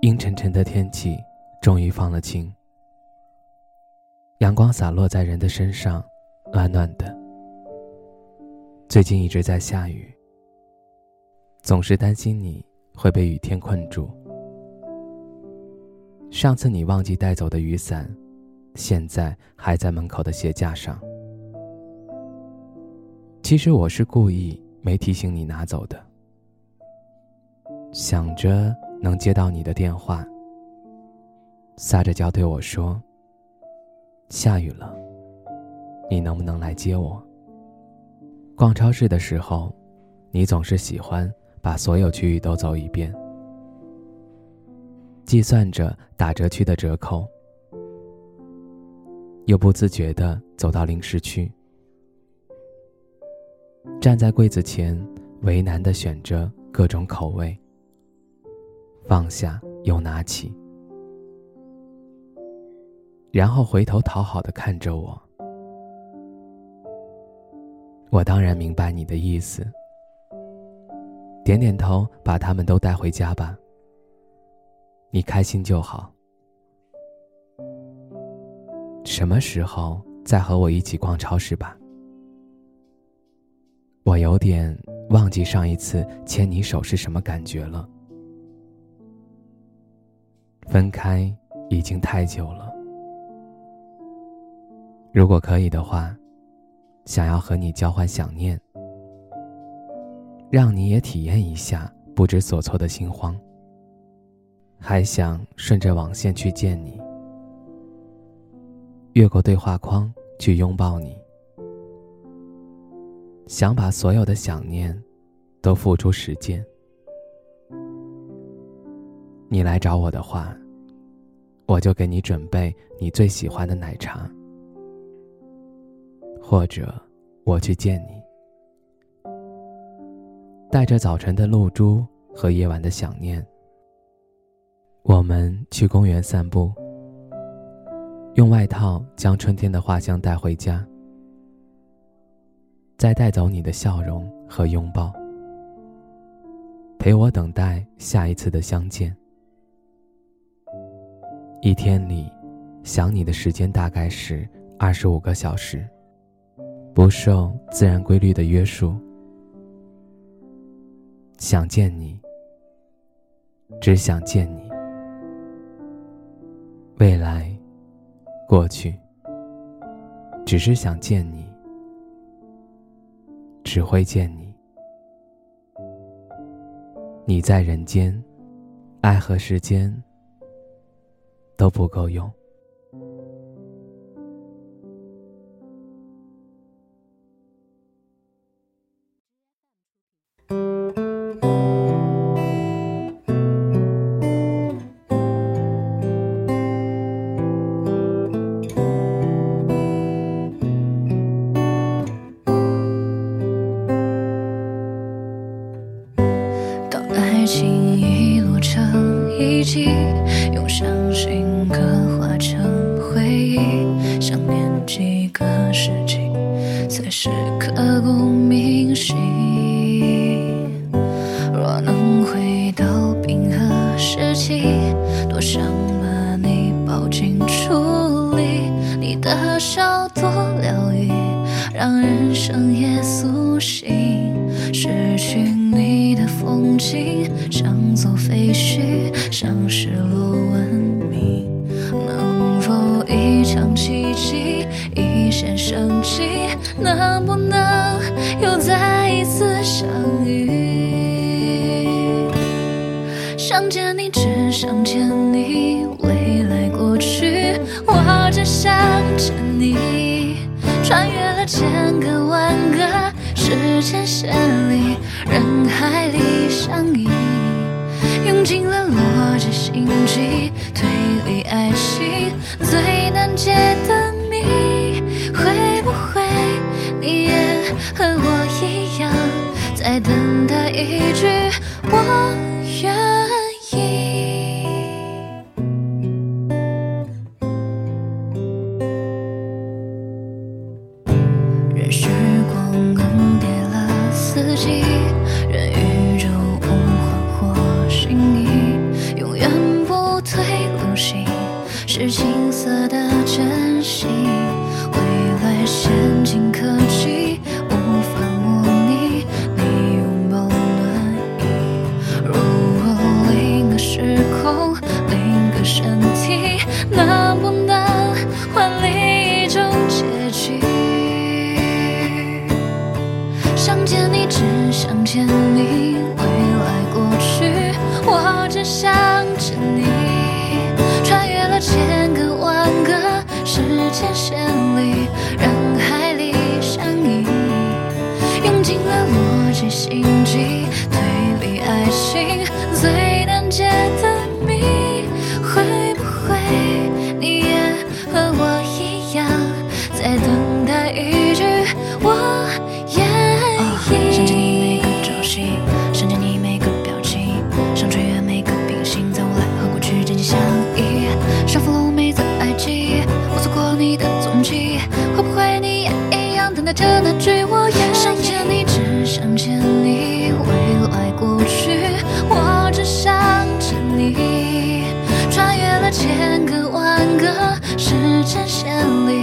阴沉沉的天气终于放了晴，阳光洒落在人的身上，暖暖的。最近一直在下雨，总是担心你会被雨天困住。上次你忘记带走的雨伞，现在还在门口的鞋架上。其实我是故意没提醒你拿走的，想着。能接到你的电话，撒着娇对我说：“下雨了，你能不能来接我？”逛超市的时候，你总是喜欢把所有区域都走一遍，计算着打折区的折扣，又不自觉的走到零食区，站在柜子前，为难的选着各种口味。放下又拿起，然后回头讨好的看着我。我当然明白你的意思，点点头，把他们都带回家吧。你开心就好。什么时候再和我一起逛超市吧？我有点忘记上一次牵你手是什么感觉了。分开已经太久了，如果可以的话，想要和你交换想念，让你也体验一下不知所措的心慌。还想顺着网线去见你，越过对话框去拥抱你，想把所有的想念都付诸实践。你来找我的话，我就给你准备你最喜欢的奶茶，或者我去见你，带着早晨的露珠和夜晚的想念，我们去公园散步，用外套将春天的花香带回家，再带走你的笑容和拥抱，陪我等待下一次的相见。一天里，想你的时间大概是二十五个小时，不受自然规律的约束。想见你，只想见你。未来，过去，只是想见你，只会见你。你在人间，爱和时间。都不够用。几个世纪，才是刻骨铭心。若能回到冰河时期，多想把你抱进处理。你的笑多疗愈，让人生也苏醒。失去你的风景，像座废墟，像失落文明。能否一场奇迹，一线生机？能不能又再一次相遇？想见你，只想见你，未来过去，我只想见你。穿越了千个万个时间线里，人海里相依，用尽了逻辑心机，推理爱情最难解的谜，会不会你也和我一样，在等待一句的真心。未来先进科技无法模拟你拥抱暖意。如果另个时空，另个身体，能不能换另一种结局？想见你，只想见你，时间线里，人海里相依，用尽了逻辑心机，推理爱情最难解的谜，会不会你也和我一样，在等待一句我愿意？想见你每个朝夕，想见你每个表情，想穿越每个平行，在未来和过去紧紧相依，像 follow 千个万个时间线里，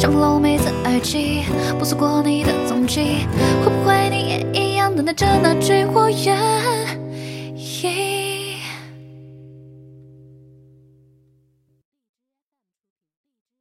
依，像 follow 每次耳机，不错过你的踪迹，会不会你也一样等待着那句我愿意？